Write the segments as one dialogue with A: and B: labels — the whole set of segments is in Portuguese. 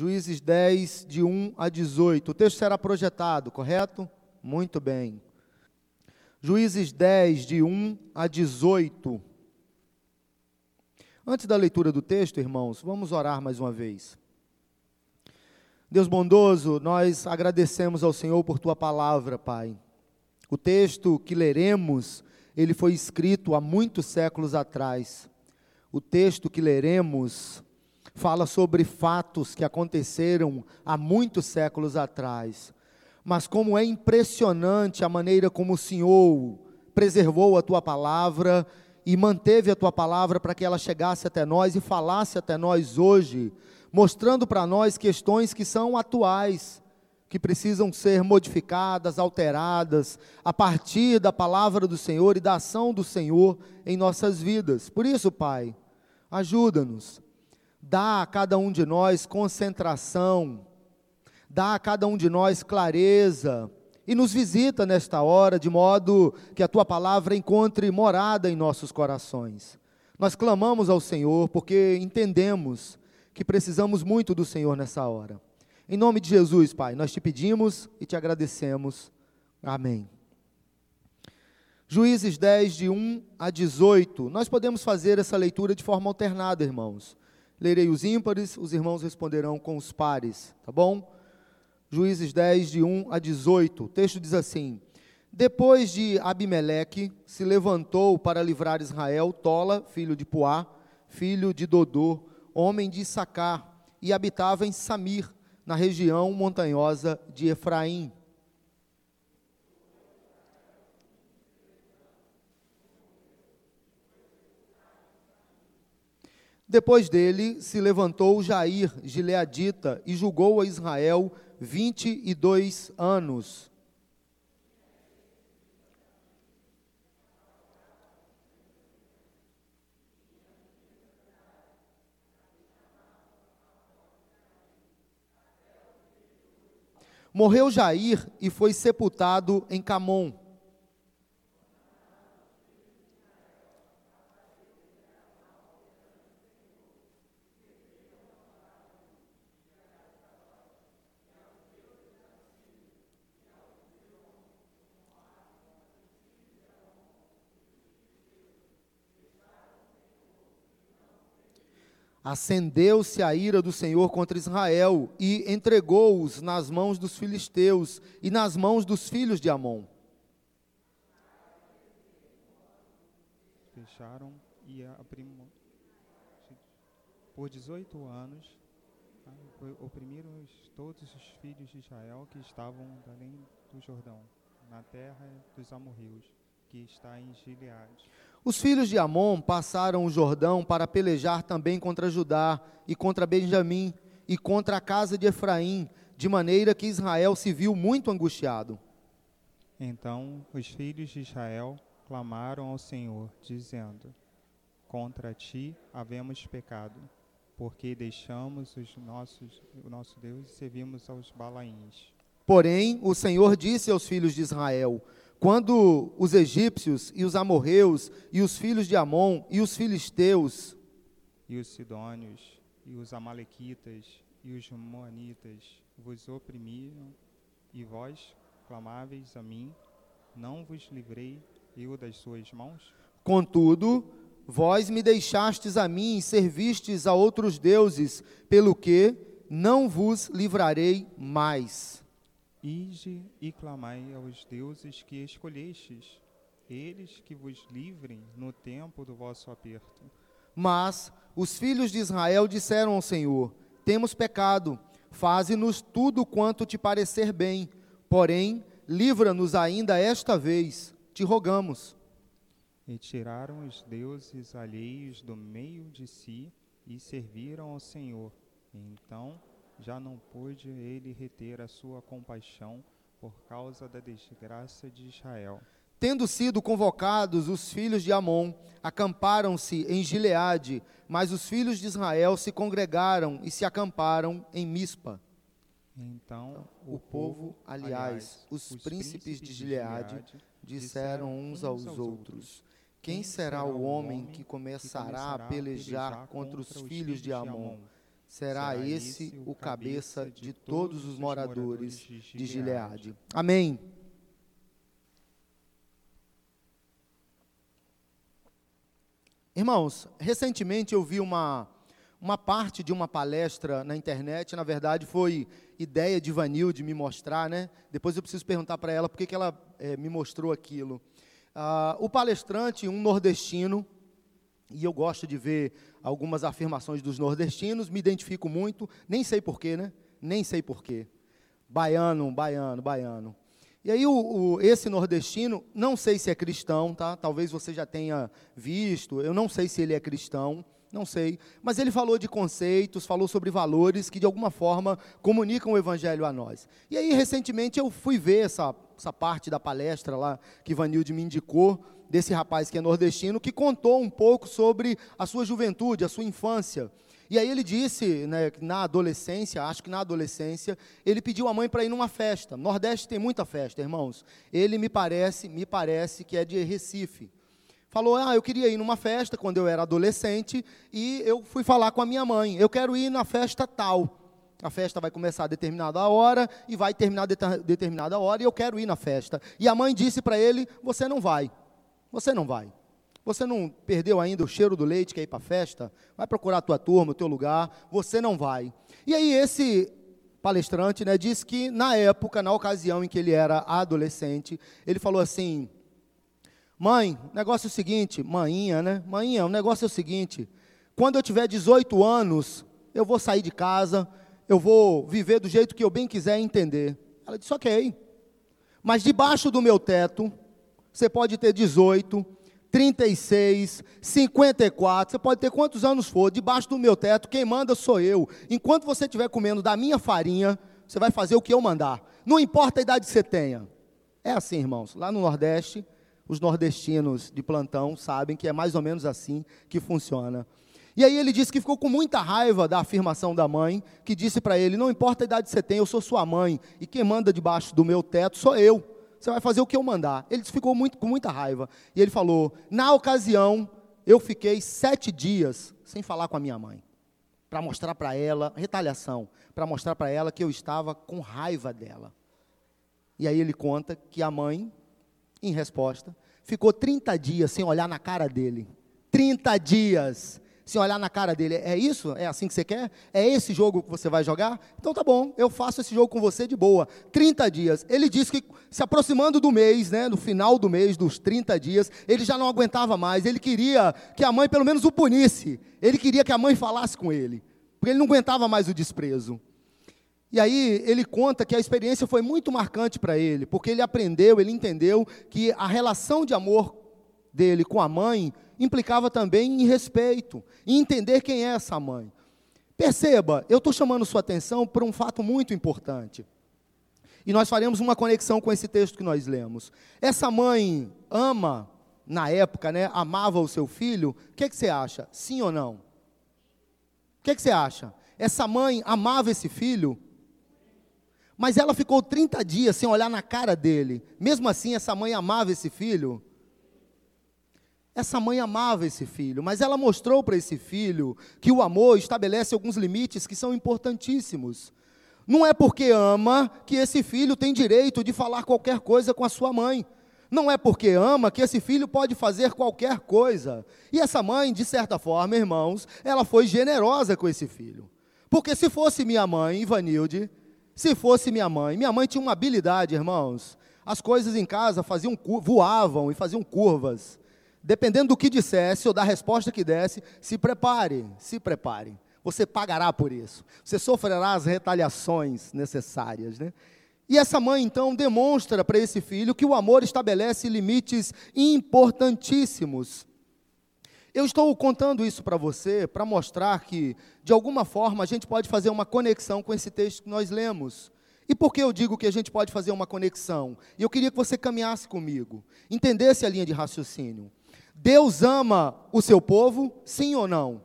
A: Juízes 10, de 1 a 18. O texto será projetado, correto? Muito bem. Juízes 10, de 1 a 18. Antes da leitura do texto, irmãos, vamos orar mais uma vez. Deus bondoso, nós agradecemos ao Senhor por tua palavra, Pai. O texto que leremos, ele foi escrito há muitos séculos atrás. O texto que leremos fala sobre fatos que aconteceram há muitos séculos atrás. Mas como é impressionante a maneira como o Senhor preservou a tua palavra e manteve a tua palavra para que ela chegasse até nós e falasse até nós hoje, mostrando para nós questões que são atuais, que precisam ser modificadas, alteradas, a partir da palavra do Senhor e da ação do Senhor em nossas vidas. Por isso, Pai, ajuda-nos, dá a cada um de nós concentração, dá a cada um de nós clareza, e nos visita nesta hora, de modo que a tua palavra encontre morada em nossos corações. Nós clamamos ao Senhor porque entendemos que precisamos muito do Senhor nessa hora. Em nome de Jesus, Pai, nós te pedimos e te agradecemos. Amém. Juízes 10, de 1 a 18. Nós podemos fazer essa leitura de forma alternada, irmãos. Lerei os ímpares, os irmãos responderão com os pares, tá bom? Juízes 10, de 1 a 18. O texto diz assim: Depois de Abimeleque se levantou para livrar Israel, Tola, filho de Puá, filho de Dodô, homem de Issacar, e habitava em Samir, na região montanhosa de Efraim. Depois dele se levantou Jair, gileadita, e julgou a Israel vinte e dois anos. Morreu Jair e foi sepultado em Camon. Acendeu-se a ira do Senhor contra Israel e entregou-os nas mãos dos filisteus e nas mãos dos filhos de Amon.
B: Fecharam e aprimou. Por 18 anos tá, oprimiram todos os filhos de Israel que estavam além do Jordão, na terra dos amorreus, que está em Gileade.
A: Os filhos de Amon passaram o Jordão para pelejar também contra Judá e contra Benjamim e contra a casa de Efraim, de maneira que Israel se viu muito angustiado.
B: Então os filhos de Israel clamaram ao Senhor, dizendo: Contra ti havemos pecado, porque deixamos os nossos, o nosso Deus e servimos aos Balaíns.
A: Porém, o Senhor disse aos filhos de Israel: quando os egípcios e os amorreus e os filhos de Amon e os filisteus
B: e os sidônios e os amalequitas e os moanitas vos oprimiram e vós clamáveis a mim, não vos livrei eu das suas mãos?
A: Contudo, vós me deixastes a mim e servistes a outros deuses, pelo que não vos livrarei mais.
B: Ide e clamai aos deuses que escolhestes, eles que vos livrem no tempo do vosso aperto.
A: Mas os filhos de Israel disseram ao Senhor: Temos pecado, faze-nos tudo quanto te parecer bem, porém, livra-nos ainda esta vez, te rogamos.
B: E tiraram os deuses alheios do meio de si e serviram ao Senhor. Então já não pôde ele reter a sua compaixão por causa da desgraça de Israel.
A: Tendo sido convocados os filhos de Amon, acamparam-se em Gileade, mas os filhos de Israel se congregaram e se acamparam em Mispa.
B: Então
A: o, o povo, aliás, aliás os, os, príncipes de Gileade, disseram uns aos outros: Quem será o homem que começará a pelejar contra os filhos de Amon? Será esse o cabeça de todos os moradores de Gileade. Amém. Irmãos, recentemente eu vi uma, uma parte de uma palestra na internet, na verdade foi ideia de Vanilde me mostrar, né? Depois eu preciso perguntar para ela por que ela é, me mostrou aquilo. Ah, o palestrante, um nordestino, e eu gosto de ver algumas afirmações dos nordestinos, me identifico muito, nem sei porquê, né? Nem sei porquê. Baiano, baiano, baiano. E aí o, o, esse nordestino, não sei se é cristão, tá? Talvez você já tenha visto, eu não sei se ele é cristão, não sei, mas ele falou de conceitos, falou sobre valores que de alguma forma comunicam o evangelho a nós. E aí recentemente eu fui ver essa, essa parte da palestra lá que Vanilde me indicou, desse rapaz que é nordestino, que contou um pouco sobre a sua juventude, a sua infância. E aí ele disse, né, na adolescência, acho que na adolescência, ele pediu a mãe para ir numa festa. Nordeste tem muita festa, irmãos. Ele me parece, me parece que é de Recife. Falou: "Ah, eu queria ir numa festa quando eu era adolescente e eu fui falar com a minha mãe. Eu quero ir na festa tal. A festa vai começar a determinada hora e vai terminar a determinada hora e eu quero ir na festa. E a mãe disse para ele: "Você não vai. Você não vai." Você não perdeu ainda o cheiro do leite, quer ir para a festa? Vai procurar a tua turma, o teu lugar. Você não vai. E aí esse palestrante né, disse que na época, na ocasião em que ele era adolescente, ele falou assim, mãe, negócio é o seguinte, maninha, né? Maninha, o negócio é o seguinte, quando eu tiver 18 anos, eu vou sair de casa, eu vou viver do jeito que eu bem quiser entender. Ela disse, ok. Mas debaixo do meu teto, você pode ter 18, 36, 54, você pode ter quantos anos for, debaixo do meu teto, quem manda sou eu. Enquanto você estiver comendo da minha farinha, você vai fazer o que eu mandar. Não importa a idade que você tenha. É assim, irmãos. Lá no Nordeste, os nordestinos de plantão sabem que é mais ou menos assim que funciona. E aí ele disse que ficou com muita raiva da afirmação da mãe, que disse para ele: Não importa a idade que você tem, eu sou sua mãe, e quem manda debaixo do meu teto sou eu você vai fazer o que eu mandar. Ele ficou muito, com muita raiva. E ele falou: na ocasião, eu fiquei sete dias sem falar com a minha mãe. Para mostrar para ela, retaliação, para mostrar para ela que eu estava com raiva dela. E aí ele conta que a mãe, em resposta, ficou 30 dias sem olhar na cara dele. 30 dias se olhar na cara dele, é isso? É assim que você quer? É esse jogo que você vai jogar? Então tá bom, eu faço esse jogo com você de boa. 30 dias. Ele disse que se aproximando do mês, né, no final do mês, dos 30 dias, ele já não aguentava mais. Ele queria que a mãe pelo menos o punisse. Ele queria que a mãe falasse com ele. Porque ele não aguentava mais o desprezo. E aí ele conta que a experiência foi muito marcante para ele, porque ele aprendeu, ele entendeu que a relação de amor dele com a mãe implicava também em respeito, em entender quem é essa mãe. Perceba, eu estou chamando sua atenção para um fato muito importante. E nós faremos uma conexão com esse texto que nós lemos. Essa mãe ama, na época, né, amava o seu filho, o que, que você acha? Sim ou não? O que, que você acha? Essa mãe amava esse filho, mas ela ficou 30 dias sem olhar na cara dele. Mesmo assim, essa mãe amava esse filho? Essa mãe amava esse filho, mas ela mostrou para esse filho que o amor estabelece alguns limites que são importantíssimos. Não é porque ama que esse filho tem direito de falar qualquer coisa com a sua mãe. Não é porque ama que esse filho pode fazer qualquer coisa. E essa mãe, de certa forma, irmãos, ela foi generosa com esse filho. Porque se fosse minha mãe, Ivanilde, se fosse minha mãe, minha mãe tinha uma habilidade, irmãos. As coisas em casa faziam voavam e faziam curvas dependendo do que dissesse ou da resposta que desse, se prepare, se prepare. Você pagará por isso. Você sofrerá as retaliações necessárias, né? E essa mãe então demonstra para esse filho que o amor estabelece limites importantíssimos. Eu estou contando isso para você para mostrar que, de alguma forma, a gente pode fazer uma conexão com esse texto que nós lemos. E por que eu digo que a gente pode fazer uma conexão? E eu queria que você caminhasse comigo, entendesse a linha de raciocínio. Deus ama o seu povo, sim ou não?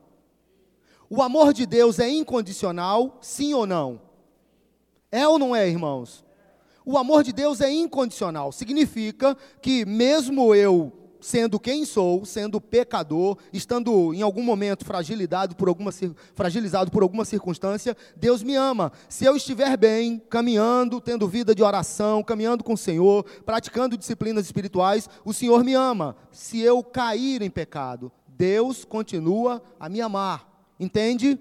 A: O amor de Deus é incondicional, sim ou não? É ou não é, irmãos? O amor de Deus é incondicional, significa que mesmo eu sendo quem sou, sendo pecador, estando em algum momento fragilizado por alguma, fragilizado por alguma circunstância, Deus me ama. Se eu estiver bem, caminhando, tendo vida de oração, caminhando com o Senhor, praticando disciplinas espirituais, o Senhor me ama. Se eu cair em pecado, Deus continua a me amar. Entende?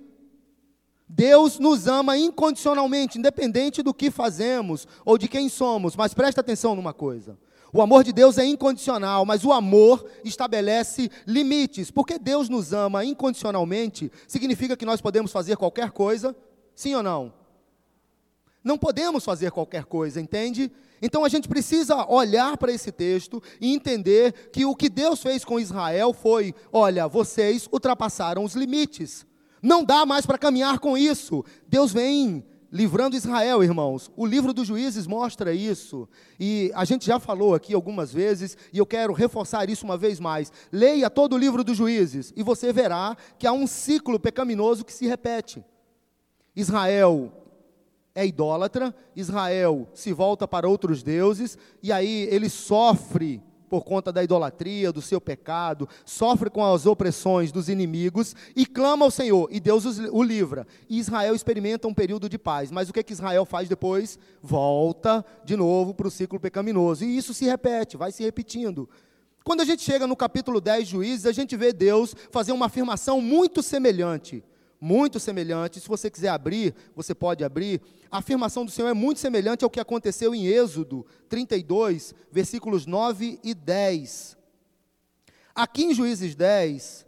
A: Deus nos ama incondicionalmente, independente do que fazemos ou de quem somos. Mas presta atenção numa coisa: o amor de Deus é incondicional, mas o amor estabelece limites. Porque Deus nos ama incondicionalmente, significa que nós podemos fazer qualquer coisa? Sim ou não? Não podemos fazer qualquer coisa, entende? Então a gente precisa olhar para esse texto e entender que o que Deus fez com Israel foi: olha, vocês ultrapassaram os limites. Não dá mais para caminhar com isso. Deus vem livrando Israel, irmãos. O livro dos juízes mostra isso. E a gente já falou aqui algumas vezes, e eu quero reforçar isso uma vez mais. Leia todo o livro dos juízes, e você verá que há um ciclo pecaminoso que se repete. Israel é idólatra, Israel se volta para outros deuses, e aí ele sofre por conta da idolatria, do seu pecado, sofre com as opressões dos inimigos e clama ao Senhor, e Deus o livra. E Israel experimenta um período de paz, mas o que, é que Israel faz depois? Volta de novo para o ciclo pecaminoso, e isso se repete, vai se repetindo. Quando a gente chega no capítulo 10 de Juízes, a gente vê Deus fazer uma afirmação muito semelhante muito semelhante. Se você quiser abrir, você pode abrir. A afirmação do Senhor é muito semelhante ao que aconteceu em Êxodo 32, versículos 9 e 10. Aqui em Juízes 10,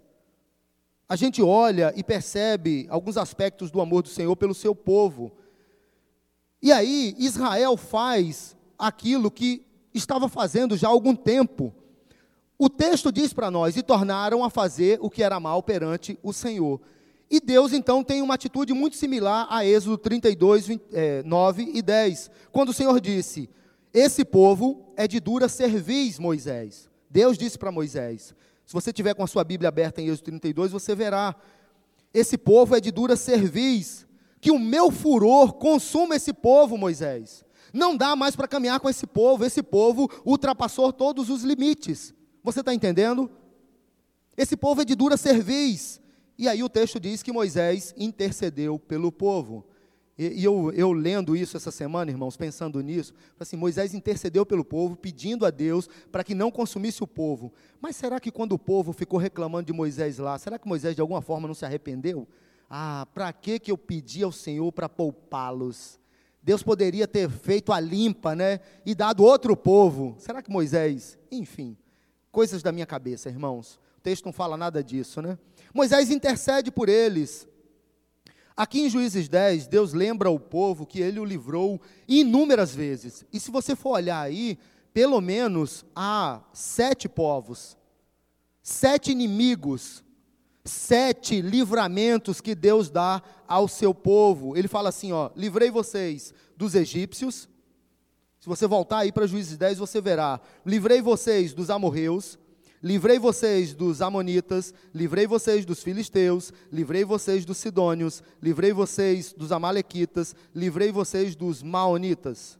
A: a gente olha e percebe alguns aspectos do amor do Senhor pelo seu povo. E aí, Israel faz aquilo que estava fazendo já há algum tempo. O texto diz para nós: e tornaram a fazer o que era mal perante o Senhor. E Deus então tem uma atitude muito similar a Êxodo 32, 20, é, 9 e 10, quando o Senhor disse: Esse povo é de dura cerviz, Moisés. Deus disse para Moisés. Se você tiver com a sua Bíblia aberta em Êxodo 32, você verá. Esse povo é de dura cerviz. Que o meu furor consuma esse povo, Moisés. Não dá mais para caminhar com esse povo. Esse povo ultrapassou todos os limites. Você está entendendo? Esse povo é de dura cerviz. E aí o texto diz que Moisés intercedeu pelo povo. E, e eu, eu, lendo isso essa semana, irmãos, pensando nisso, assim, Moisés intercedeu pelo povo, pedindo a Deus para que não consumisse o povo. Mas será que quando o povo ficou reclamando de Moisés lá, será que Moisés de alguma forma não se arrependeu? Ah, para que que eu pedi ao Senhor para poupá-los? Deus poderia ter feito a limpa, né? E dado outro povo. Será que Moisés? Enfim, coisas da minha cabeça, irmãos. O texto não fala nada disso, né? Moisés intercede por eles. Aqui em Juízes 10, Deus lembra ao povo que ele o livrou inúmeras vezes. E se você for olhar aí, pelo menos há sete povos, sete inimigos, sete livramentos que Deus dá ao seu povo. Ele fala assim: ó, livrei vocês dos egípcios. Se você voltar aí para Juízes 10, você verá. Livrei vocês dos amorreus, Livrei vocês dos Amonitas, livrei vocês dos Filisteus, livrei vocês dos Sidônios, livrei vocês dos Amalequitas, livrei vocês dos Maonitas.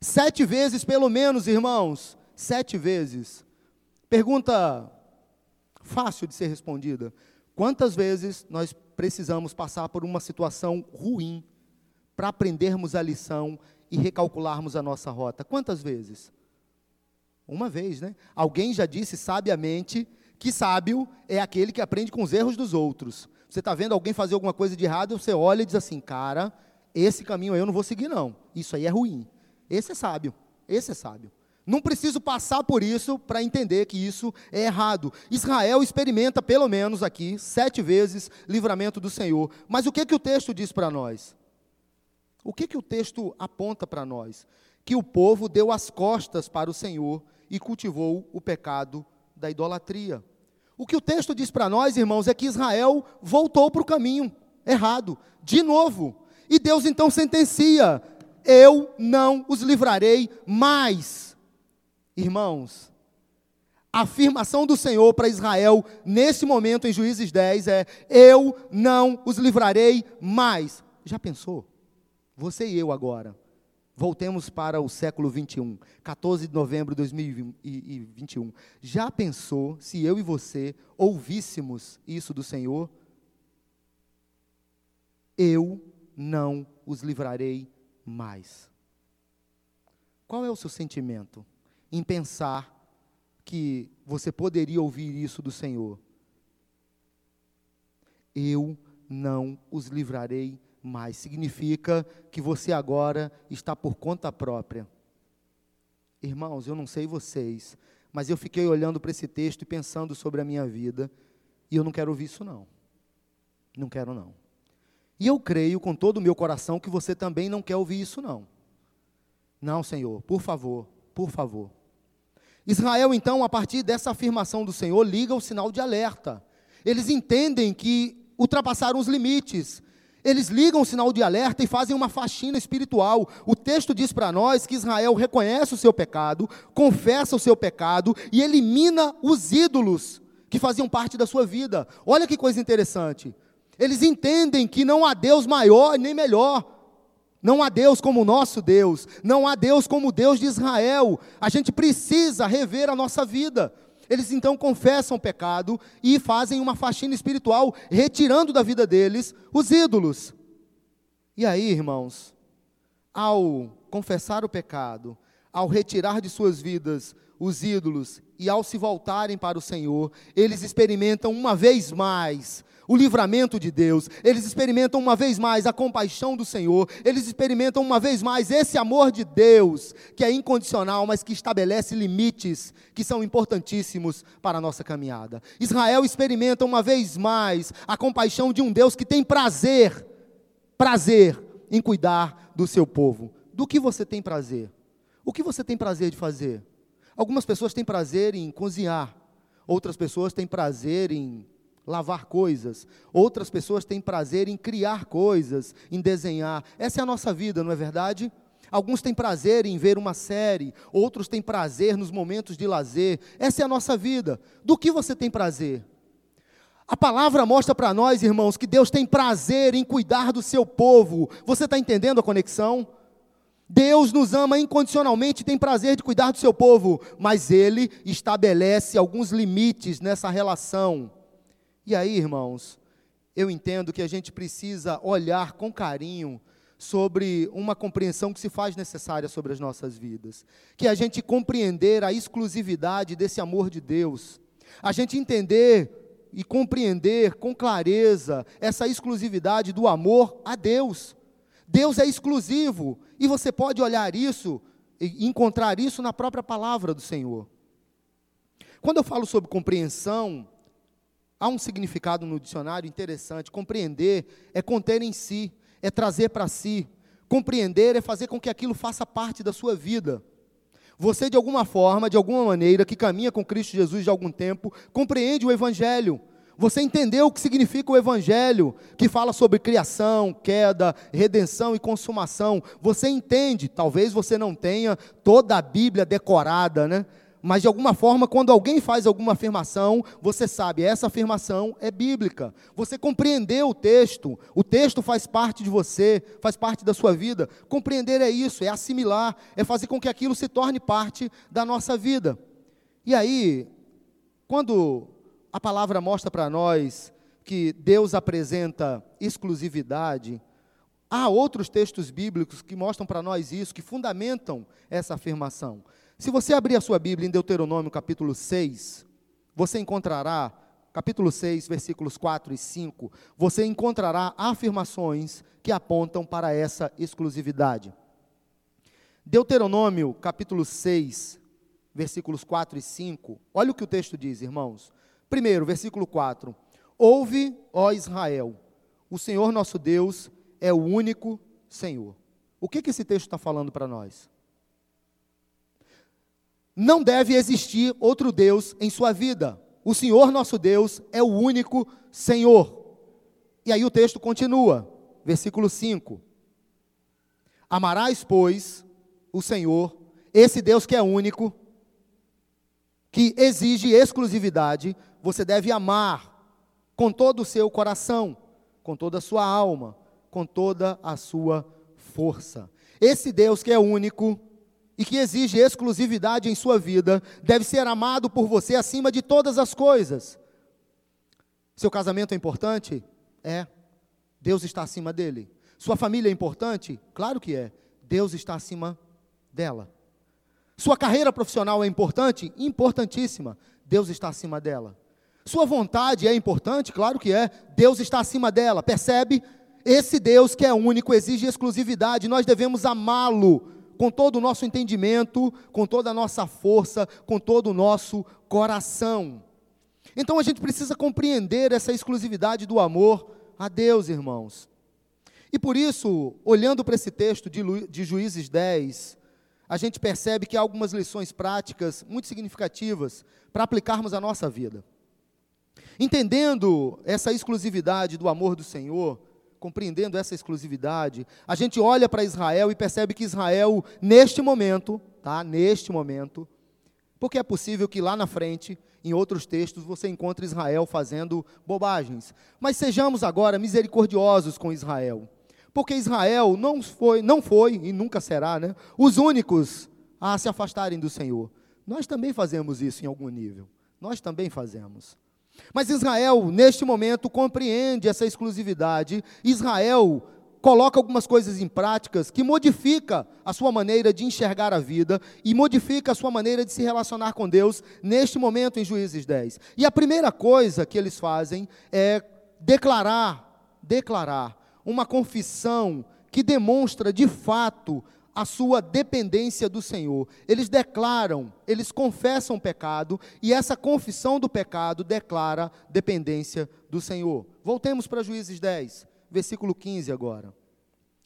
A: Sete vezes, pelo menos, irmãos, sete vezes. Pergunta fácil de ser respondida: quantas vezes nós precisamos passar por uma situação ruim para aprendermos a lição e recalcularmos a nossa rota? Quantas vezes? Uma vez, né? Alguém já disse sabiamente que sábio é aquele que aprende com os erros dos outros. Você está vendo alguém fazer alguma coisa de errado, você olha e diz assim, cara, esse caminho eu não vou seguir não. Isso aí é ruim. Esse é sábio. Esse é sábio. Não preciso passar por isso para entender que isso é errado. Israel experimenta, pelo menos aqui, sete vezes livramento do Senhor. Mas o que, que o texto diz para nós? O que, que o texto aponta para nós? Que o povo deu as costas para o Senhor e cultivou o pecado da idolatria. O que o texto diz para nós, irmãos, é que Israel voltou para o caminho errado, de novo. E Deus então sentencia: Eu não os livrarei mais. Irmãos, a afirmação do Senhor para Israel nesse momento em Juízes 10 é: Eu não os livrarei mais. Já pensou? Você e eu agora Voltemos para o século 21, 14 de novembro de 2021. Já pensou se eu e você ouvíssemos isso do Senhor? Eu não os livrarei mais. Qual é o seu sentimento em pensar que você poderia ouvir isso do Senhor? Eu não os livrarei mais mas significa que você agora está por conta própria. Irmãos, eu não sei vocês, mas eu fiquei olhando para esse texto e pensando sobre a minha vida, e eu não quero ouvir isso não. Não quero não. E eu creio com todo o meu coração que você também não quer ouvir isso não. Não, Senhor, por favor, por favor. Israel, então, a partir dessa afirmação do Senhor, liga o sinal de alerta. Eles entendem que ultrapassaram os limites, eles ligam o sinal de alerta e fazem uma faxina espiritual. O texto diz para nós que Israel reconhece o seu pecado, confessa o seu pecado e elimina os ídolos que faziam parte da sua vida. Olha que coisa interessante. Eles entendem que não há Deus maior nem melhor. Não há Deus como o nosso Deus. Não há Deus como o Deus de Israel. A gente precisa rever a nossa vida. Eles então confessam o pecado e fazem uma faxina espiritual, retirando da vida deles os ídolos. E aí, irmãos, ao confessar o pecado, ao retirar de suas vidas os ídolos e ao se voltarem para o Senhor, eles experimentam uma vez mais o livramento de Deus, eles experimentam uma vez mais a compaixão do Senhor, eles experimentam uma vez mais esse amor de Deus, que é incondicional, mas que estabelece limites que são importantíssimos para a nossa caminhada. Israel experimenta uma vez mais a compaixão de um Deus que tem prazer, prazer em cuidar do seu povo. Do que você tem prazer? O que você tem prazer de fazer? Algumas pessoas têm prazer em cozinhar, outras pessoas têm prazer em lavar coisas. Outras pessoas têm prazer em criar coisas, em desenhar. Essa é a nossa vida, não é verdade? Alguns têm prazer em ver uma série, outros têm prazer nos momentos de lazer. Essa é a nossa vida. Do que você tem prazer? A palavra mostra para nós, irmãos, que Deus tem prazer em cuidar do seu povo. Você está entendendo a conexão? Deus nos ama incondicionalmente, tem prazer de cuidar do seu povo, mas Ele estabelece alguns limites nessa relação. E aí, irmãos, eu entendo que a gente precisa olhar com carinho sobre uma compreensão que se faz necessária sobre as nossas vidas, que a gente compreender a exclusividade desse amor de Deus, a gente entender e compreender com clareza essa exclusividade do amor a Deus. Deus é exclusivo e você pode olhar isso e encontrar isso na própria palavra do Senhor. Quando eu falo sobre compreensão, Há um significado no dicionário interessante. Compreender é conter em si, é trazer para si. Compreender é fazer com que aquilo faça parte da sua vida. Você, de alguma forma, de alguma maneira, que caminha com Cristo Jesus de algum tempo, compreende o Evangelho. Você entendeu o que significa o Evangelho, que fala sobre criação, queda, redenção e consumação. Você entende, talvez você não tenha toda a Bíblia decorada, né? Mas de alguma forma, quando alguém faz alguma afirmação, você sabe, essa afirmação é bíblica. Você compreendeu o texto, o texto faz parte de você, faz parte da sua vida. Compreender é isso, é assimilar, é fazer com que aquilo se torne parte da nossa vida. E aí, quando a palavra mostra para nós que Deus apresenta exclusividade, há outros textos bíblicos que mostram para nós isso, que fundamentam essa afirmação. Se você abrir a sua Bíblia em Deuteronômio capítulo 6, você encontrará, capítulo 6, versículos 4 e 5, você encontrará afirmações que apontam para essa exclusividade. Deuteronômio capítulo 6, versículos 4 e 5, olha o que o texto diz, irmãos. Primeiro, versículo 4: Ouve, ó Israel, o Senhor nosso Deus é o único Senhor. O que, que esse texto está falando para nós? Não deve existir outro Deus em sua vida. O Senhor nosso Deus é o único Senhor. E aí o texto continua, versículo 5. Amarás, pois, o Senhor, esse Deus que é único, que exige exclusividade, você deve amar com todo o seu coração, com toda a sua alma, com toda a sua força. Esse Deus que é único e que exige exclusividade em sua vida, deve ser amado por você acima de todas as coisas. Seu casamento é importante? É. Deus está acima dele. Sua família é importante? Claro que é. Deus está acima dela. Sua carreira profissional é importante? Importantíssima. Deus está acima dela. Sua vontade é importante? Claro que é. Deus está acima dela. Percebe? Esse Deus que é único exige exclusividade. Nós devemos amá-lo com todo o nosso entendimento, com toda a nossa força, com todo o nosso coração. Então a gente precisa compreender essa exclusividade do amor a Deus, irmãos. E por isso, olhando para esse texto de, de Juízes 10, a gente percebe que há algumas lições práticas muito significativas para aplicarmos à nossa vida. Entendendo essa exclusividade do amor do Senhor, compreendendo essa exclusividade, a gente olha para Israel e percebe que Israel, neste momento, tá? Neste momento, porque é possível que lá na frente, em outros textos, você encontre Israel fazendo bobagens. Mas sejamos agora misericordiosos com Israel. Porque Israel não foi, não foi e nunca será, né, os únicos a se afastarem do Senhor. Nós também fazemos isso em algum nível. Nós também fazemos. Mas Israel, neste momento, compreende essa exclusividade. Israel coloca algumas coisas em práticas que modifica a sua maneira de enxergar a vida e modifica a sua maneira de se relacionar com Deus neste momento em Juízes 10. E a primeira coisa que eles fazem é declarar, declarar uma confissão que demonstra de fato a sua dependência do Senhor. Eles declaram, eles confessam o pecado e essa confissão do pecado declara dependência do Senhor. Voltemos para Juízes 10, versículo 15 agora.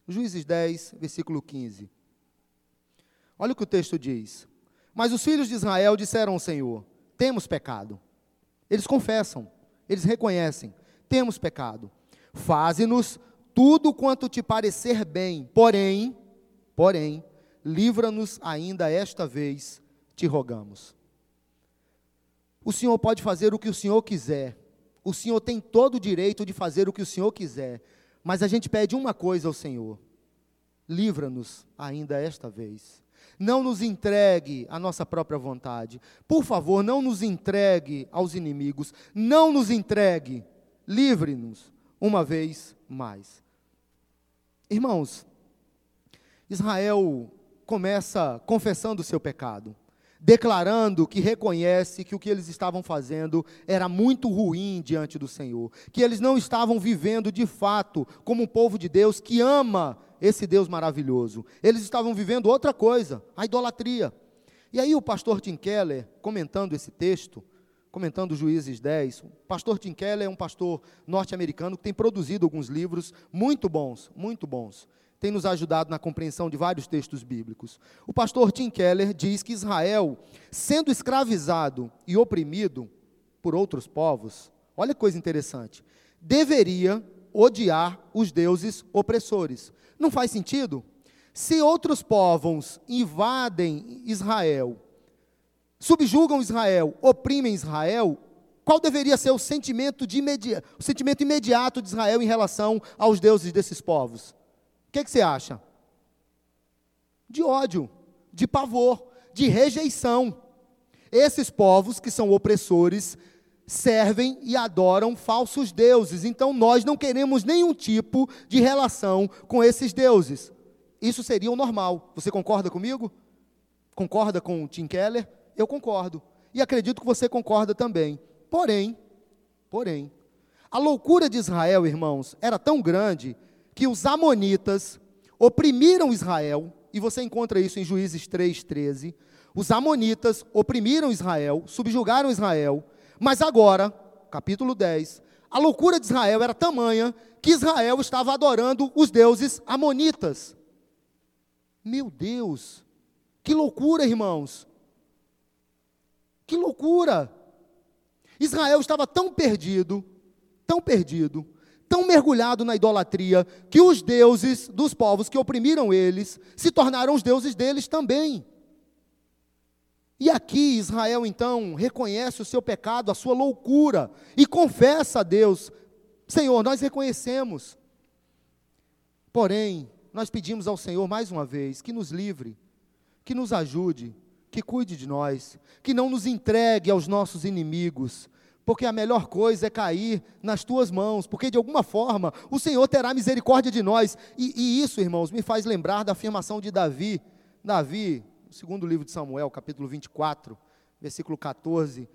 A: Juízes 10, versículo 15. Olha o que o texto diz. Mas os filhos de Israel disseram ao Senhor: Temos pecado. Eles confessam, eles reconhecem: Temos pecado. Faze-nos tudo quanto te parecer bem, porém, Porém, livra-nos ainda esta vez, te rogamos. O Senhor pode fazer o que o Senhor quiser. O Senhor tem todo o direito de fazer o que o Senhor quiser. Mas a gente pede uma coisa ao Senhor: livra-nos ainda esta vez. Não nos entregue à nossa própria vontade. Por favor, não nos entregue aos inimigos. Não nos entregue. Livre-nos uma vez mais. Irmãos, Israel começa confessando o seu pecado, declarando que reconhece que o que eles estavam fazendo era muito ruim diante do Senhor, que eles não estavam vivendo de fato como um povo de Deus que ama esse Deus maravilhoso. Eles estavam vivendo outra coisa, a idolatria. E aí o pastor Tim Keller, comentando esse texto, comentando Juízes 10, o pastor Tim Keller é um pastor norte-americano que tem produzido alguns livros muito bons, muito bons tem nos ajudado na compreensão de vários textos bíblicos. O pastor Tim Keller diz que Israel, sendo escravizado e oprimido por outros povos, olha que coisa interessante, deveria odiar os deuses opressores. Não faz sentido? Se outros povos invadem Israel, subjugam Israel, oprimem Israel, qual deveria ser o sentimento, de imedi o sentimento imediato de Israel em relação aos deuses desses povos? Que, que você acha? De ódio, de pavor, de rejeição. Esses povos que são opressores servem e adoram falsos deuses. Então nós não queremos nenhum tipo de relação com esses deuses. Isso seria o normal. Você concorda comigo? Concorda com o Tim Keller? Eu concordo. E acredito que você concorda também. Porém, porém, a loucura de Israel, irmãos, era tão grande que os amonitas oprimiram Israel, e você encontra isso em Juízes 3:13. Os amonitas oprimiram Israel, subjugaram Israel, mas agora, capítulo 10, a loucura de Israel era tamanha que Israel estava adorando os deuses amonitas. Meu Deus, que loucura, irmãos! Que loucura! Israel estava tão perdido, tão perdido, tão mergulhado na idolatria que os deuses dos povos que oprimiram eles se tornaram os deuses deles também. E aqui Israel então reconhece o seu pecado, a sua loucura, e confessa a Deus: Senhor, nós reconhecemos. Porém, nós pedimos ao Senhor mais uma vez que nos livre, que nos ajude, que cuide de nós, que não nos entregue aos nossos inimigos, porque a melhor coisa é cair nas tuas mãos, porque de alguma forma o Senhor terá misericórdia de nós. E, e isso, irmãos, me faz lembrar da afirmação de Davi. Davi, segundo livro de Samuel, capítulo 24, versículo 14.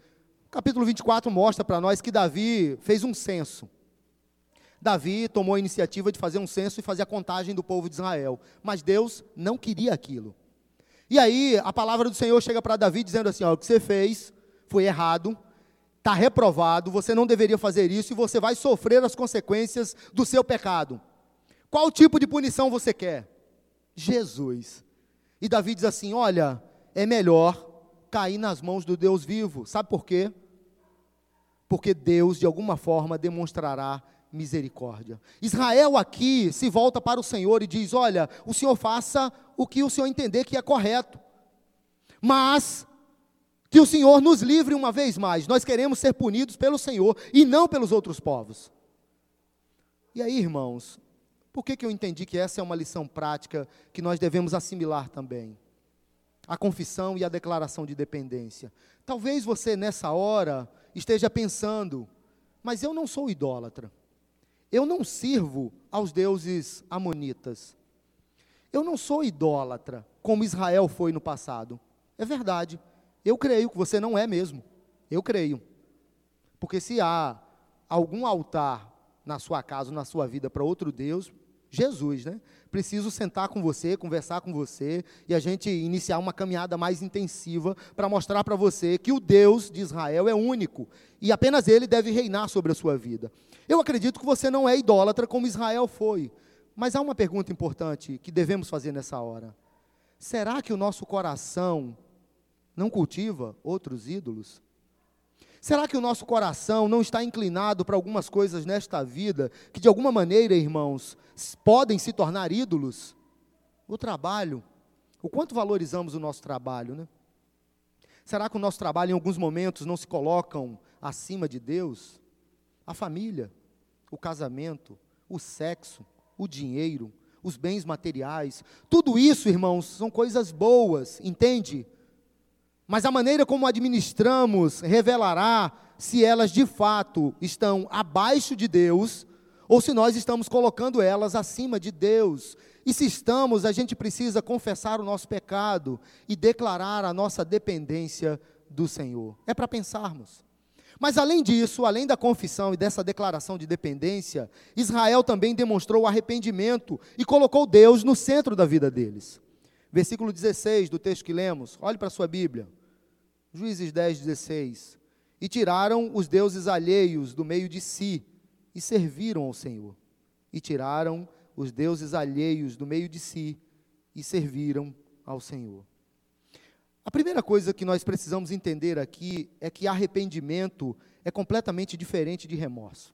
A: capítulo 24 mostra para nós que Davi fez um censo. Davi tomou a iniciativa de fazer um censo e fazer a contagem do povo de Israel, mas Deus não queria aquilo. E aí a palavra do Senhor chega para Davi dizendo assim: ó, o que você fez foi errado, está reprovado, você não deveria fazer isso e você vai sofrer as consequências do seu pecado. Qual tipo de punição você quer? Jesus. E Davi diz assim: olha, é melhor cair nas mãos do Deus vivo. Sabe por quê? Porque Deus, de alguma forma, demonstrará misericórdia. Israel aqui se volta para o Senhor e diz: Olha, o Senhor faça o que o Senhor entender que é correto. Mas que o Senhor nos livre uma vez mais. Nós queremos ser punidos pelo Senhor e não pelos outros povos. E aí, irmãos, por que, que eu entendi que essa é uma lição prática que nós devemos assimilar também? A confissão e a declaração de dependência. Talvez você nessa hora esteja pensando, mas eu não sou idólatra. Eu não sirvo aos deuses amonitas. Eu não sou idólatra, como Israel foi no passado. É verdade. Eu creio que você não é mesmo. Eu creio. Porque se há algum altar na sua casa, na sua vida para outro Deus, Jesus, né? Preciso sentar com você, conversar com você e a gente iniciar uma caminhada mais intensiva para mostrar para você que o Deus de Israel é único e apenas ele deve reinar sobre a sua vida. Eu acredito que você não é idólatra como Israel foi, mas há uma pergunta importante que devemos fazer nessa hora: será que o nosso coração não cultiva outros ídolos? Será que o nosso coração não está inclinado para algumas coisas nesta vida que, de alguma maneira, irmãos, podem se tornar ídolos? O trabalho. O quanto valorizamos o nosso trabalho, né? Será que o nosso trabalho, em alguns momentos, não se colocam acima de Deus? A família, o casamento, o sexo, o dinheiro, os bens materiais, tudo isso, irmãos, são coisas boas, entende? Mas a maneira como administramos revelará se elas de fato estão abaixo de Deus ou se nós estamos colocando elas acima de Deus. E se estamos, a gente precisa confessar o nosso pecado e declarar a nossa dependência do Senhor. É para pensarmos. Mas além disso, além da confissão e dessa declaração de dependência, Israel também demonstrou arrependimento e colocou Deus no centro da vida deles. Versículo 16 do texto que lemos, olhe para a sua Bíblia. Juízes 10, 16. E tiraram os deuses alheios do meio de si e serviram ao Senhor. E tiraram os deuses alheios do meio de si e serviram ao Senhor. A primeira coisa que nós precisamos entender aqui é que arrependimento é completamente diferente de remorso.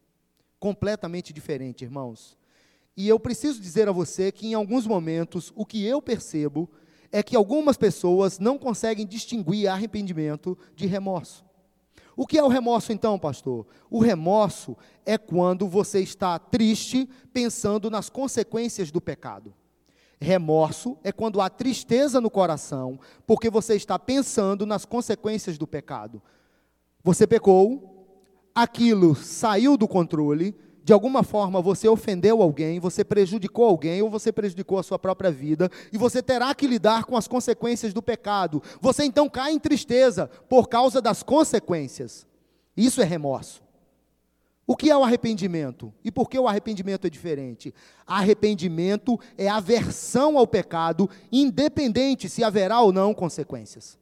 A: Completamente diferente, irmãos. E eu preciso dizer a você que em alguns momentos o que eu percebo é que algumas pessoas não conseguem distinguir arrependimento de remorso. O que é o remorso então, pastor? O remorso é quando você está triste pensando nas consequências do pecado. Remorso é quando há tristeza no coração, porque você está pensando nas consequências do pecado. Você pecou, aquilo saiu do controle, de alguma forma você ofendeu alguém, você prejudicou alguém ou você prejudicou a sua própria vida, e você terá que lidar com as consequências do pecado. Você então cai em tristeza por causa das consequências. Isso é remorso. O que é o arrependimento? E por que o arrependimento é diferente? Arrependimento é aversão ao pecado, independente se haverá ou não consequências.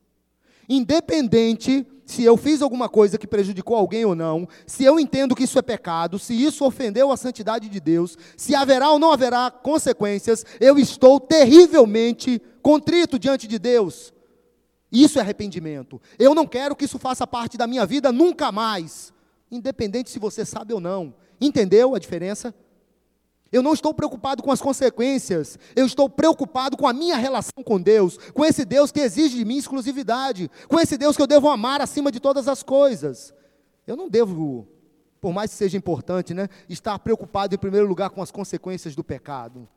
A: Independente se eu fiz alguma coisa que prejudicou alguém ou não, se eu entendo que isso é pecado, se isso ofendeu a santidade de Deus, se haverá ou não haverá consequências, eu estou terrivelmente contrito diante de Deus. Isso é arrependimento. Eu não quero que isso faça parte da minha vida nunca mais, independente se você sabe ou não. Entendeu a diferença? Eu não estou preocupado com as consequências, eu estou preocupado com a minha relação com Deus, com esse Deus que exige de mim exclusividade, com esse Deus que eu devo amar acima de todas as coisas. Eu não devo, por mais que seja importante, né, estar preocupado em primeiro lugar com as consequências do pecado.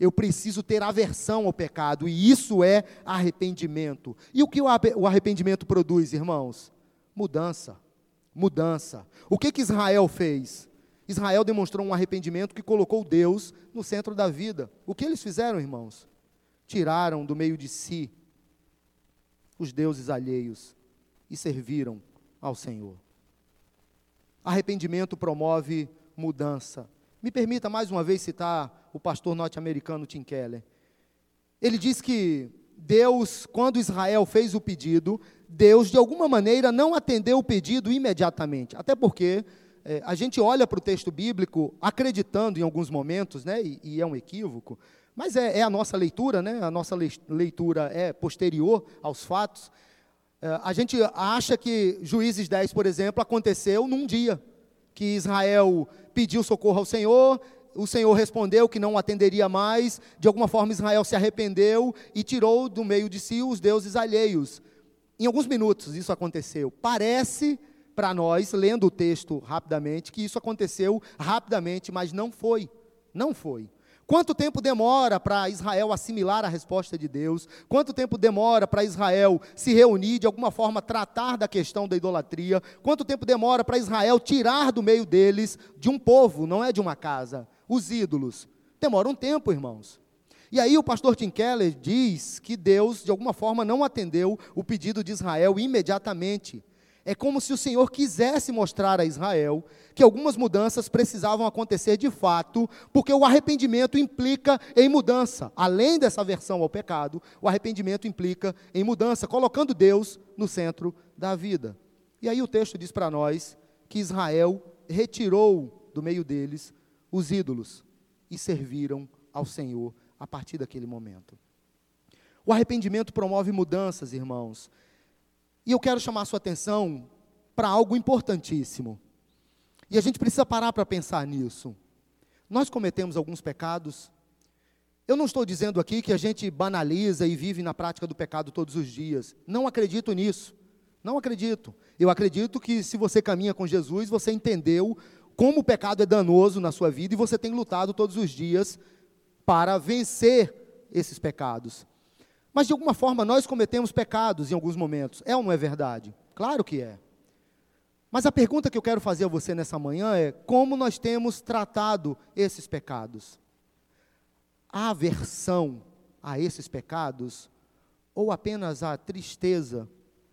A: Eu preciso ter aversão ao pecado, e isso é arrependimento. E o que o arrependimento produz, irmãos? Mudança. Mudança. O que, que Israel fez? Israel demonstrou um arrependimento que colocou Deus no centro da vida. O que eles fizeram, irmãos? Tiraram do meio de si os deuses alheios e serviram ao Senhor. Arrependimento promove mudança. Me permita mais uma vez citar o pastor norte-americano Tim Keller. Ele diz que Deus, quando Israel fez o pedido, Deus de alguma maneira não atendeu o pedido imediatamente. Até porque é, a gente olha para o texto bíblico acreditando em alguns momentos, né, e, e é um equívoco, mas é, é, a nossa leitura, né, a nossa leitura é posterior aos fatos. É, a gente acha que Juízes 10, por exemplo, aconteceu num dia, que Israel pediu socorro ao Senhor, o Senhor respondeu que não atenderia mais, de alguma forma Israel se arrependeu e tirou do meio de si os deuses alheios. Em alguns minutos isso aconteceu. Parece para nós, lendo o texto rapidamente, que isso aconteceu rapidamente, mas não foi. Não foi. Quanto tempo demora para Israel assimilar a resposta de Deus? Quanto tempo demora para Israel se reunir, de alguma forma tratar da questão da idolatria? Quanto tempo demora para Israel tirar do meio deles, de um povo, não é de uma casa, os ídolos? Demora um tempo, irmãos. E aí o pastor Tim Keller diz que Deus, de alguma forma, não atendeu o pedido de Israel imediatamente. É como se o Senhor quisesse mostrar a Israel que algumas mudanças precisavam acontecer de fato, porque o arrependimento implica em mudança. Além dessa aversão ao pecado, o arrependimento implica em mudança, colocando Deus no centro da vida. E aí o texto diz para nós que Israel retirou do meio deles os ídolos e serviram ao Senhor a partir daquele momento. O arrependimento promove mudanças, irmãos. E eu quero chamar a sua atenção para algo importantíssimo. E a gente precisa parar para pensar nisso. Nós cometemos alguns pecados. Eu não estou dizendo aqui que a gente banaliza e vive na prática do pecado todos os dias. Não acredito nisso. Não acredito. Eu acredito que se você caminha com Jesus, você entendeu como o pecado é danoso na sua vida e você tem lutado todos os dias para vencer esses pecados. Mas de alguma forma nós cometemos pecados em alguns momentos. É ou não é verdade? Claro que é. Mas a pergunta que eu quero fazer a você nessa manhã é: como nós temos tratado esses pecados? A aversão a esses pecados ou apenas a tristeza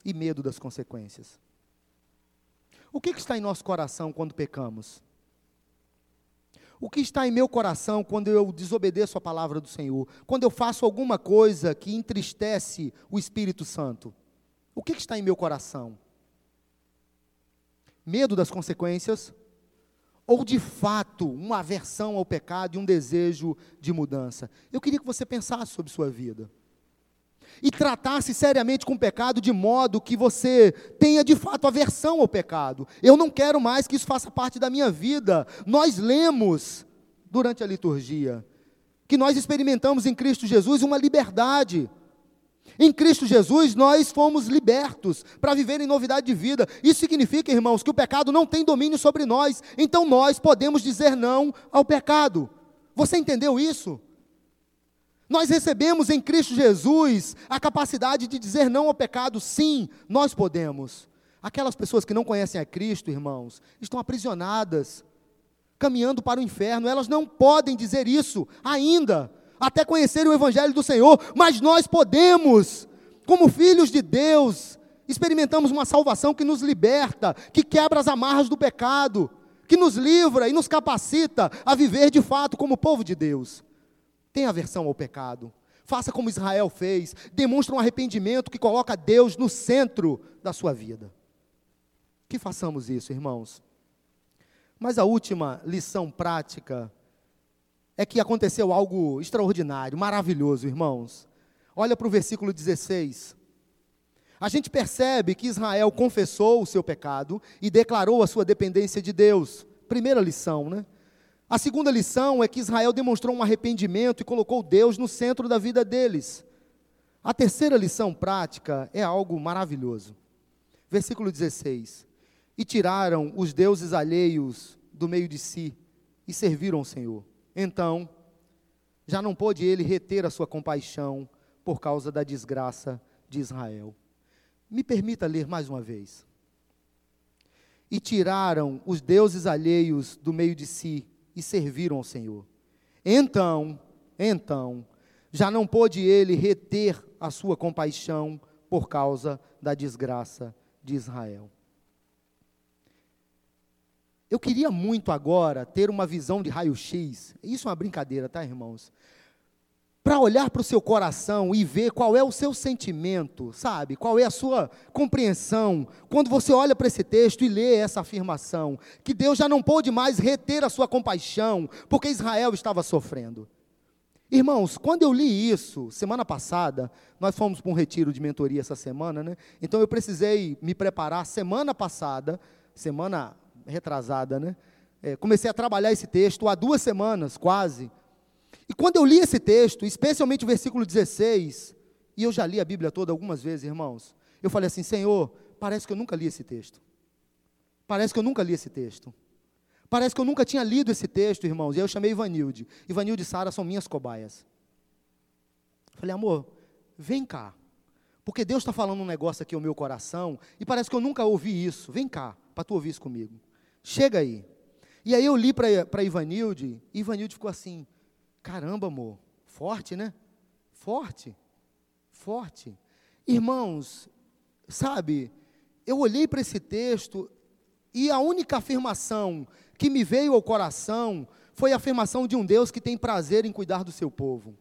A: e medo das consequências? O que, que está em nosso coração quando pecamos? O que está em meu coração quando eu desobedeço a palavra do Senhor? Quando eu faço alguma coisa que entristece o Espírito Santo? O que está em meu coração? Medo das consequências? Ou de fato uma aversão ao pecado e um desejo de mudança? Eu queria que você pensasse sobre sua vida e tratasse seriamente com o pecado de modo que você tenha de fato aversão ao pecado. Eu não quero mais que isso faça parte da minha vida. Nós lemos durante a liturgia que nós experimentamos em Cristo Jesus uma liberdade. Em Cristo Jesus nós fomos libertos para viver em novidade de vida. Isso significa, irmãos, que o pecado não tem domínio sobre nós. Então nós podemos dizer não ao pecado. Você entendeu isso? Nós recebemos em Cristo Jesus a capacidade de dizer não ao pecado, sim, nós podemos. Aquelas pessoas que não conhecem a Cristo, irmãos, estão aprisionadas, caminhando para o inferno, elas não podem dizer isso ainda, até conhecerem o Evangelho do Senhor, mas nós podemos, como filhos de Deus, experimentamos uma salvação que nos liberta, que quebra as amarras do pecado, que nos livra e nos capacita a viver de fato como povo de Deus. Tenha aversão ao pecado. Faça como Israel fez. Demonstre um arrependimento que coloca Deus no centro da sua vida. Que façamos isso, irmãos. Mas a última lição prática é que aconteceu algo extraordinário, maravilhoso, irmãos. Olha para o versículo 16. A gente percebe que Israel confessou o seu pecado e declarou a sua dependência de Deus. Primeira lição, né? A segunda lição é que Israel demonstrou um arrependimento e colocou Deus no centro da vida deles. A terceira lição prática é algo maravilhoso. Versículo 16: E tiraram os deuses alheios do meio de si e serviram o Senhor. Então, já não pôde ele reter a sua compaixão por causa da desgraça de Israel. Me permita ler mais uma vez. E tiraram os deuses alheios do meio de si e serviram ao Senhor. Então, então, já não pôde ele reter a sua compaixão por causa da desgraça de Israel. Eu queria muito agora ter uma visão de raio-x. Isso é uma brincadeira, tá, irmãos? Para olhar para o seu coração e ver qual é o seu sentimento, sabe? Qual é a sua compreensão quando você olha para esse texto e lê essa afirmação: que Deus já não pôde mais reter a sua compaixão, porque Israel estava sofrendo. Irmãos, quando eu li isso, semana passada, nós fomos para um retiro de mentoria essa semana, né? Então eu precisei me preparar semana passada, semana retrasada, né? É, comecei a trabalhar esse texto há duas semanas, quase. E quando eu li esse texto, especialmente o versículo 16, e eu já li a Bíblia toda algumas vezes, irmãos, eu falei assim: Senhor, parece que eu nunca li esse texto. Parece que eu nunca li esse texto. Parece que eu nunca tinha lido esse texto, irmãos. E aí eu chamei Ivanilde. Ivanilde e Sara são minhas cobaias. Falei, amor, vem cá. Porque Deus está falando um negócio aqui no meu coração e parece que eu nunca ouvi isso. Vem cá, para tu ouvir isso comigo. Chega aí. E aí eu li para Ivanilde, e Ivanilde ficou assim: caramba, amor, forte, né? Forte, forte. Irmãos, sabe, eu olhei para esse texto e a única afirmação que me veio ao coração foi a afirmação de um Deus que tem prazer em cuidar do seu povo.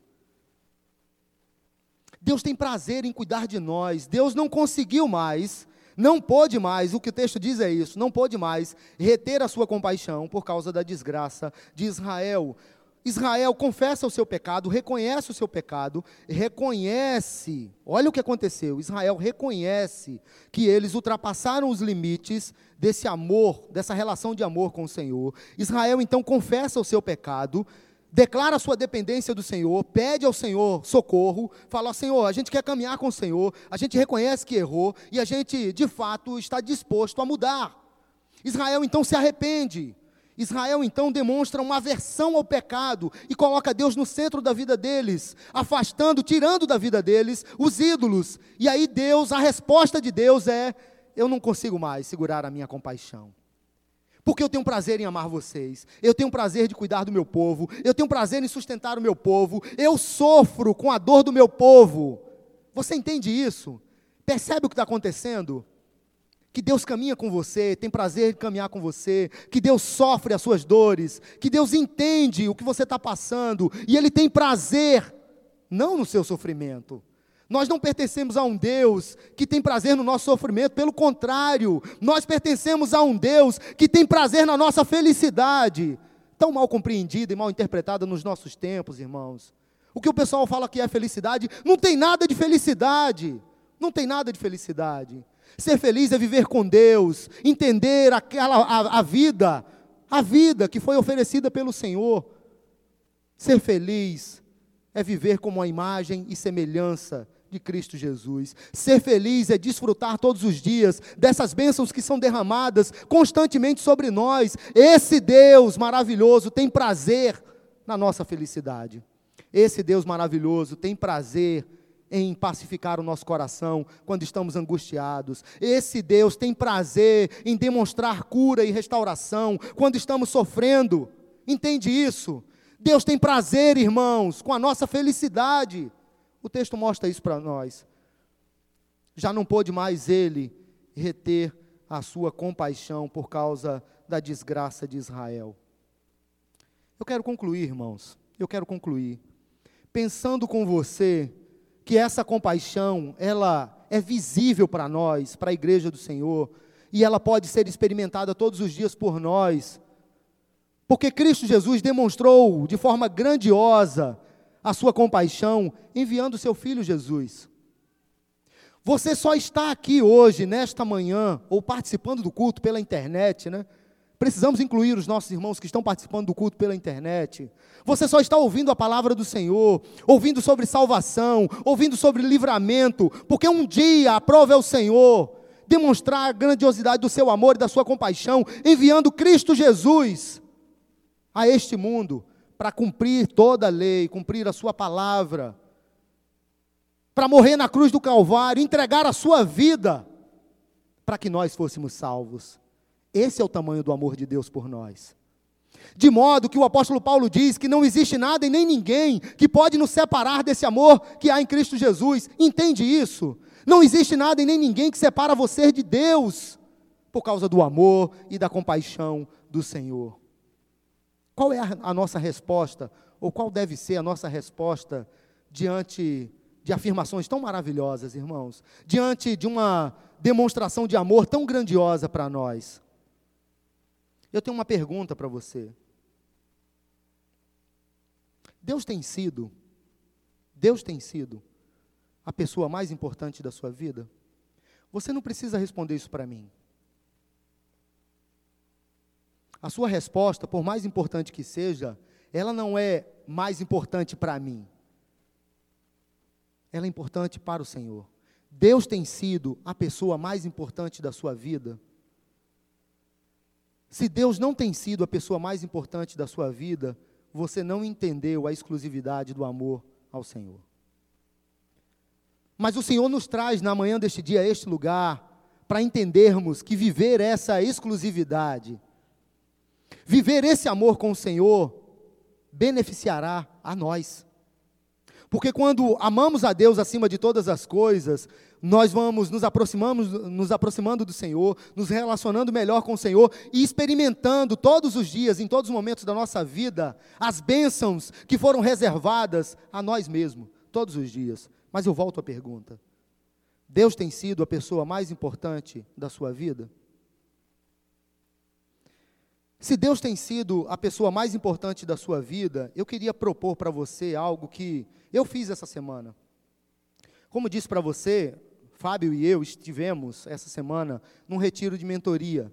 A: Deus tem prazer em cuidar de nós. Deus não conseguiu mais não pôde mais, o que o texto diz é isso, não pôde mais reter a sua compaixão por causa da desgraça de Israel. Israel confessa o seu pecado, reconhece o seu pecado, reconhece, olha o que aconteceu, Israel reconhece que eles ultrapassaram os limites desse amor, dessa relação de amor com o Senhor. Israel então confessa o seu pecado, declara sua dependência do Senhor, pede ao Senhor socorro, fala: Senhor, a gente quer caminhar com o Senhor, a gente reconhece que errou e a gente, de fato, está disposto a mudar. Israel então se arrepende. Israel então demonstra uma aversão ao pecado e coloca Deus no centro da vida deles, afastando, tirando da vida deles os ídolos. E aí Deus, a resposta de Deus é: eu não consigo mais segurar a minha compaixão. Porque eu tenho prazer em amar vocês, eu tenho prazer de cuidar do meu povo, eu tenho prazer em sustentar o meu povo, eu sofro com a dor do meu povo. Você entende isso? Percebe o que está acontecendo? Que Deus caminha com você, tem prazer em caminhar com você, que Deus sofre as suas dores, que Deus entende o que você está passando, e Ele tem prazer, não no seu sofrimento, nós não pertencemos a um Deus que tem prazer no nosso sofrimento, pelo contrário, nós pertencemos a um Deus que tem prazer na nossa felicidade. Tão mal compreendida e mal interpretada nos nossos tempos, irmãos. O que o pessoal fala que é felicidade, não tem nada de felicidade. Não tem nada de felicidade. Ser feliz é viver com Deus, entender aquela, a, a vida, a vida que foi oferecida pelo Senhor. Ser feliz é viver como a imagem e semelhança de Cristo Jesus. Ser feliz é desfrutar todos os dias dessas bênçãos que são derramadas constantemente sobre nós. Esse Deus maravilhoso tem prazer na nossa felicidade. Esse Deus maravilhoso tem prazer em pacificar o nosso coração quando estamos angustiados. Esse Deus tem prazer em demonstrar cura e restauração quando estamos sofrendo. Entende isso? Deus tem prazer, irmãos, com a nossa felicidade. O texto mostra isso para nós. Já não pôde mais ele reter a sua compaixão por causa da desgraça de Israel. Eu quero concluir, irmãos. Eu quero concluir pensando com você que essa compaixão, ela é visível para nós, para a igreja do Senhor, e ela pode ser experimentada todos os dias por nós. Porque Cristo Jesus demonstrou de forma grandiosa a sua compaixão, enviando seu filho Jesus. Você só está aqui hoje, nesta manhã, ou participando do culto pela internet, né? Precisamos incluir os nossos irmãos que estão participando do culto pela internet. Você só está ouvindo a palavra do Senhor, ouvindo sobre salvação, ouvindo sobre livramento, porque um dia a prova é o Senhor demonstrar a grandiosidade do seu amor e da sua compaixão, enviando Cristo Jesus a este mundo para cumprir toda a lei, cumprir a Sua palavra, para morrer na cruz do Calvário, entregar a Sua vida para que nós fôssemos salvos. Esse é o tamanho do amor de Deus por nós. De modo que o apóstolo Paulo diz que não existe nada e nem ninguém que pode nos separar desse amor que há em Cristo Jesus. Entende isso? Não existe nada e nem ninguém que separa você de Deus por causa do amor e da compaixão do Senhor. Qual é a, nossa resposta, ou qual deve ser a nossa resposta diante de afirmações tão maravilhosas, irmãos? Diante de uma demonstração de amor tão grandiosa para nós? Eu tenho uma pergunta para você. Deus tem sido, Deus tem sido a pessoa mais importante da sua vida? Você não precisa responder isso para mim. A sua resposta, por mais importante que seja, ela não é mais importante para mim. Ela é importante para o Senhor. Deus tem sido a pessoa mais importante da sua vida? Se Deus não tem sido a pessoa mais importante da sua vida, você não entendeu a exclusividade do amor ao Senhor. Mas o Senhor nos traz na manhã deste dia a este lugar para entendermos que viver essa exclusividade, viver esse amor com o Senhor, beneficiará a nós. Porque quando amamos a Deus acima de todas as coisas, nós vamos nos aproximamos, nos aproximando do Senhor, nos relacionando melhor com o Senhor e experimentando todos os dias, em todos os momentos da nossa vida, as bênçãos que foram reservadas a nós mesmos, todos os dias. Mas eu volto à pergunta: Deus tem sido a pessoa mais importante da sua vida? Se Deus tem sido a pessoa mais importante da sua vida, eu queria propor para você algo que eu fiz essa semana. Como disse para você, Fábio e eu estivemos essa semana num retiro de mentoria.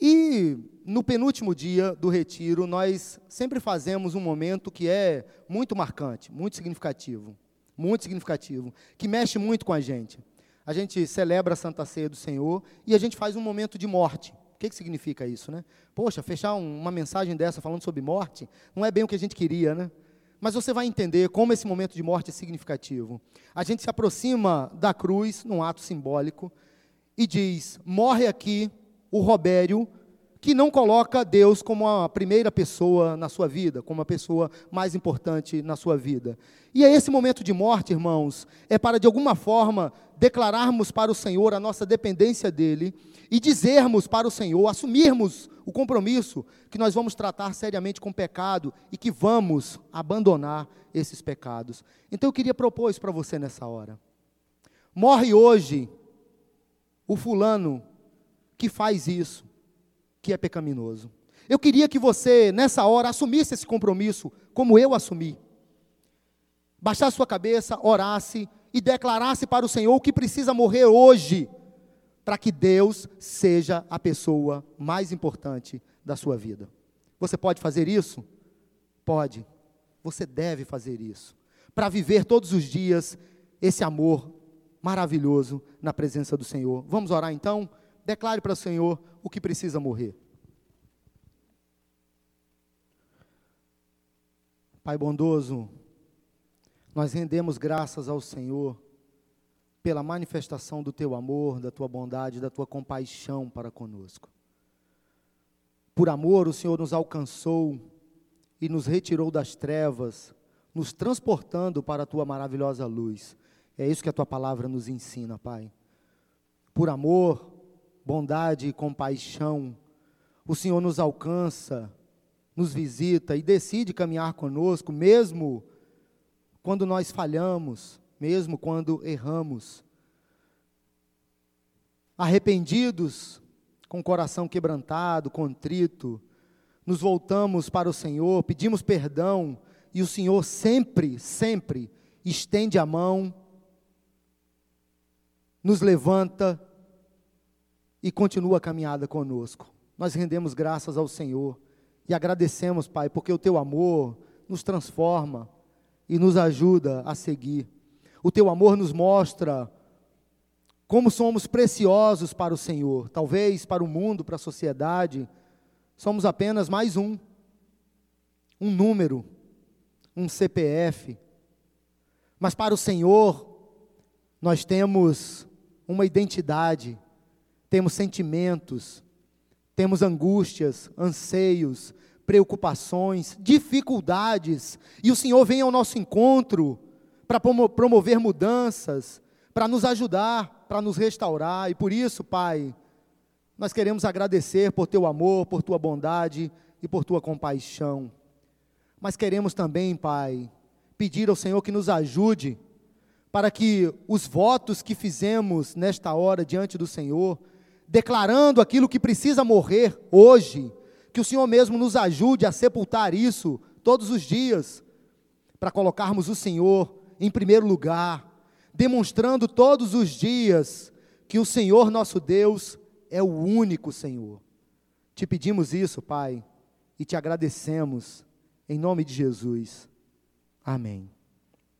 A: E no penúltimo dia do retiro, nós sempre fazemos um momento que é muito marcante, muito significativo, muito significativo, que mexe muito com a gente. A gente celebra a Santa Ceia do Senhor e a gente faz um momento de morte. O que, que significa isso, né? Poxa, fechar um, uma mensagem dessa falando sobre morte não é bem o que a gente queria, né? Mas você vai entender como esse momento de morte é significativo. A gente se aproxima da cruz, num ato simbólico, e diz: morre aqui o Robério, que não coloca Deus como a primeira pessoa na sua vida, como a pessoa mais importante na sua vida. E é esse momento de morte, irmãos, é para de alguma forma declararmos para o Senhor a nossa dependência dele e dizermos para o Senhor, assumirmos o compromisso que nós vamos tratar seriamente com pecado e que vamos abandonar esses pecados. Então eu queria propor isso para você nessa hora. Morre hoje o fulano que faz isso, que é pecaminoso. Eu queria que você, nessa hora, assumisse esse compromisso, como eu assumi. Baixasse sua cabeça, orasse e declarasse para o Senhor que precisa morrer hoje para que Deus seja a pessoa mais importante da sua vida. Você pode fazer isso? Pode. Você deve fazer isso. Para viver todos os dias esse amor maravilhoso na presença do Senhor. Vamos orar então? Declare para o Senhor o que precisa morrer. Pai bondoso, nós rendemos graças ao Senhor pela manifestação do teu amor, da tua bondade, da tua compaixão para conosco. Por amor, o Senhor nos alcançou e nos retirou das trevas, nos transportando para a tua maravilhosa luz. É isso que a tua palavra nos ensina, Pai. Por amor, bondade e compaixão, o Senhor nos alcança, nos visita e decide caminhar conosco, mesmo quando nós falhamos, mesmo quando erramos. Arrependidos, com o coração quebrantado, contrito, nos voltamos para o Senhor, pedimos perdão e o Senhor sempre, sempre estende a mão, nos levanta e continua a caminhada conosco. Nós rendemos graças ao Senhor e agradecemos, Pai, porque o teu amor nos transforma e nos ajuda a seguir. O teu amor nos mostra como somos preciosos para o Senhor. Talvez para o mundo, para a sociedade, somos apenas mais um, um número, um CPF, mas para o Senhor, nós temos uma identidade, temos sentimentos, temos angústias, anseios, preocupações, dificuldades, e o Senhor vem ao nosso encontro para promover mudanças, para nos ajudar, para nos restaurar, e por isso, Pai, nós queremos agradecer por teu amor, por tua bondade e por tua compaixão. Mas queremos também, Pai, pedir ao Senhor que nos ajude para que os votos que fizemos nesta hora diante do Senhor, declarando aquilo que precisa morrer hoje, que o Senhor mesmo nos ajude a sepultar isso todos os dias, para colocarmos o Senhor em primeiro lugar, demonstrando todos os dias que o Senhor nosso Deus é o único Senhor. Te pedimos isso, Pai, e te agradecemos, em nome de Jesus. Amém.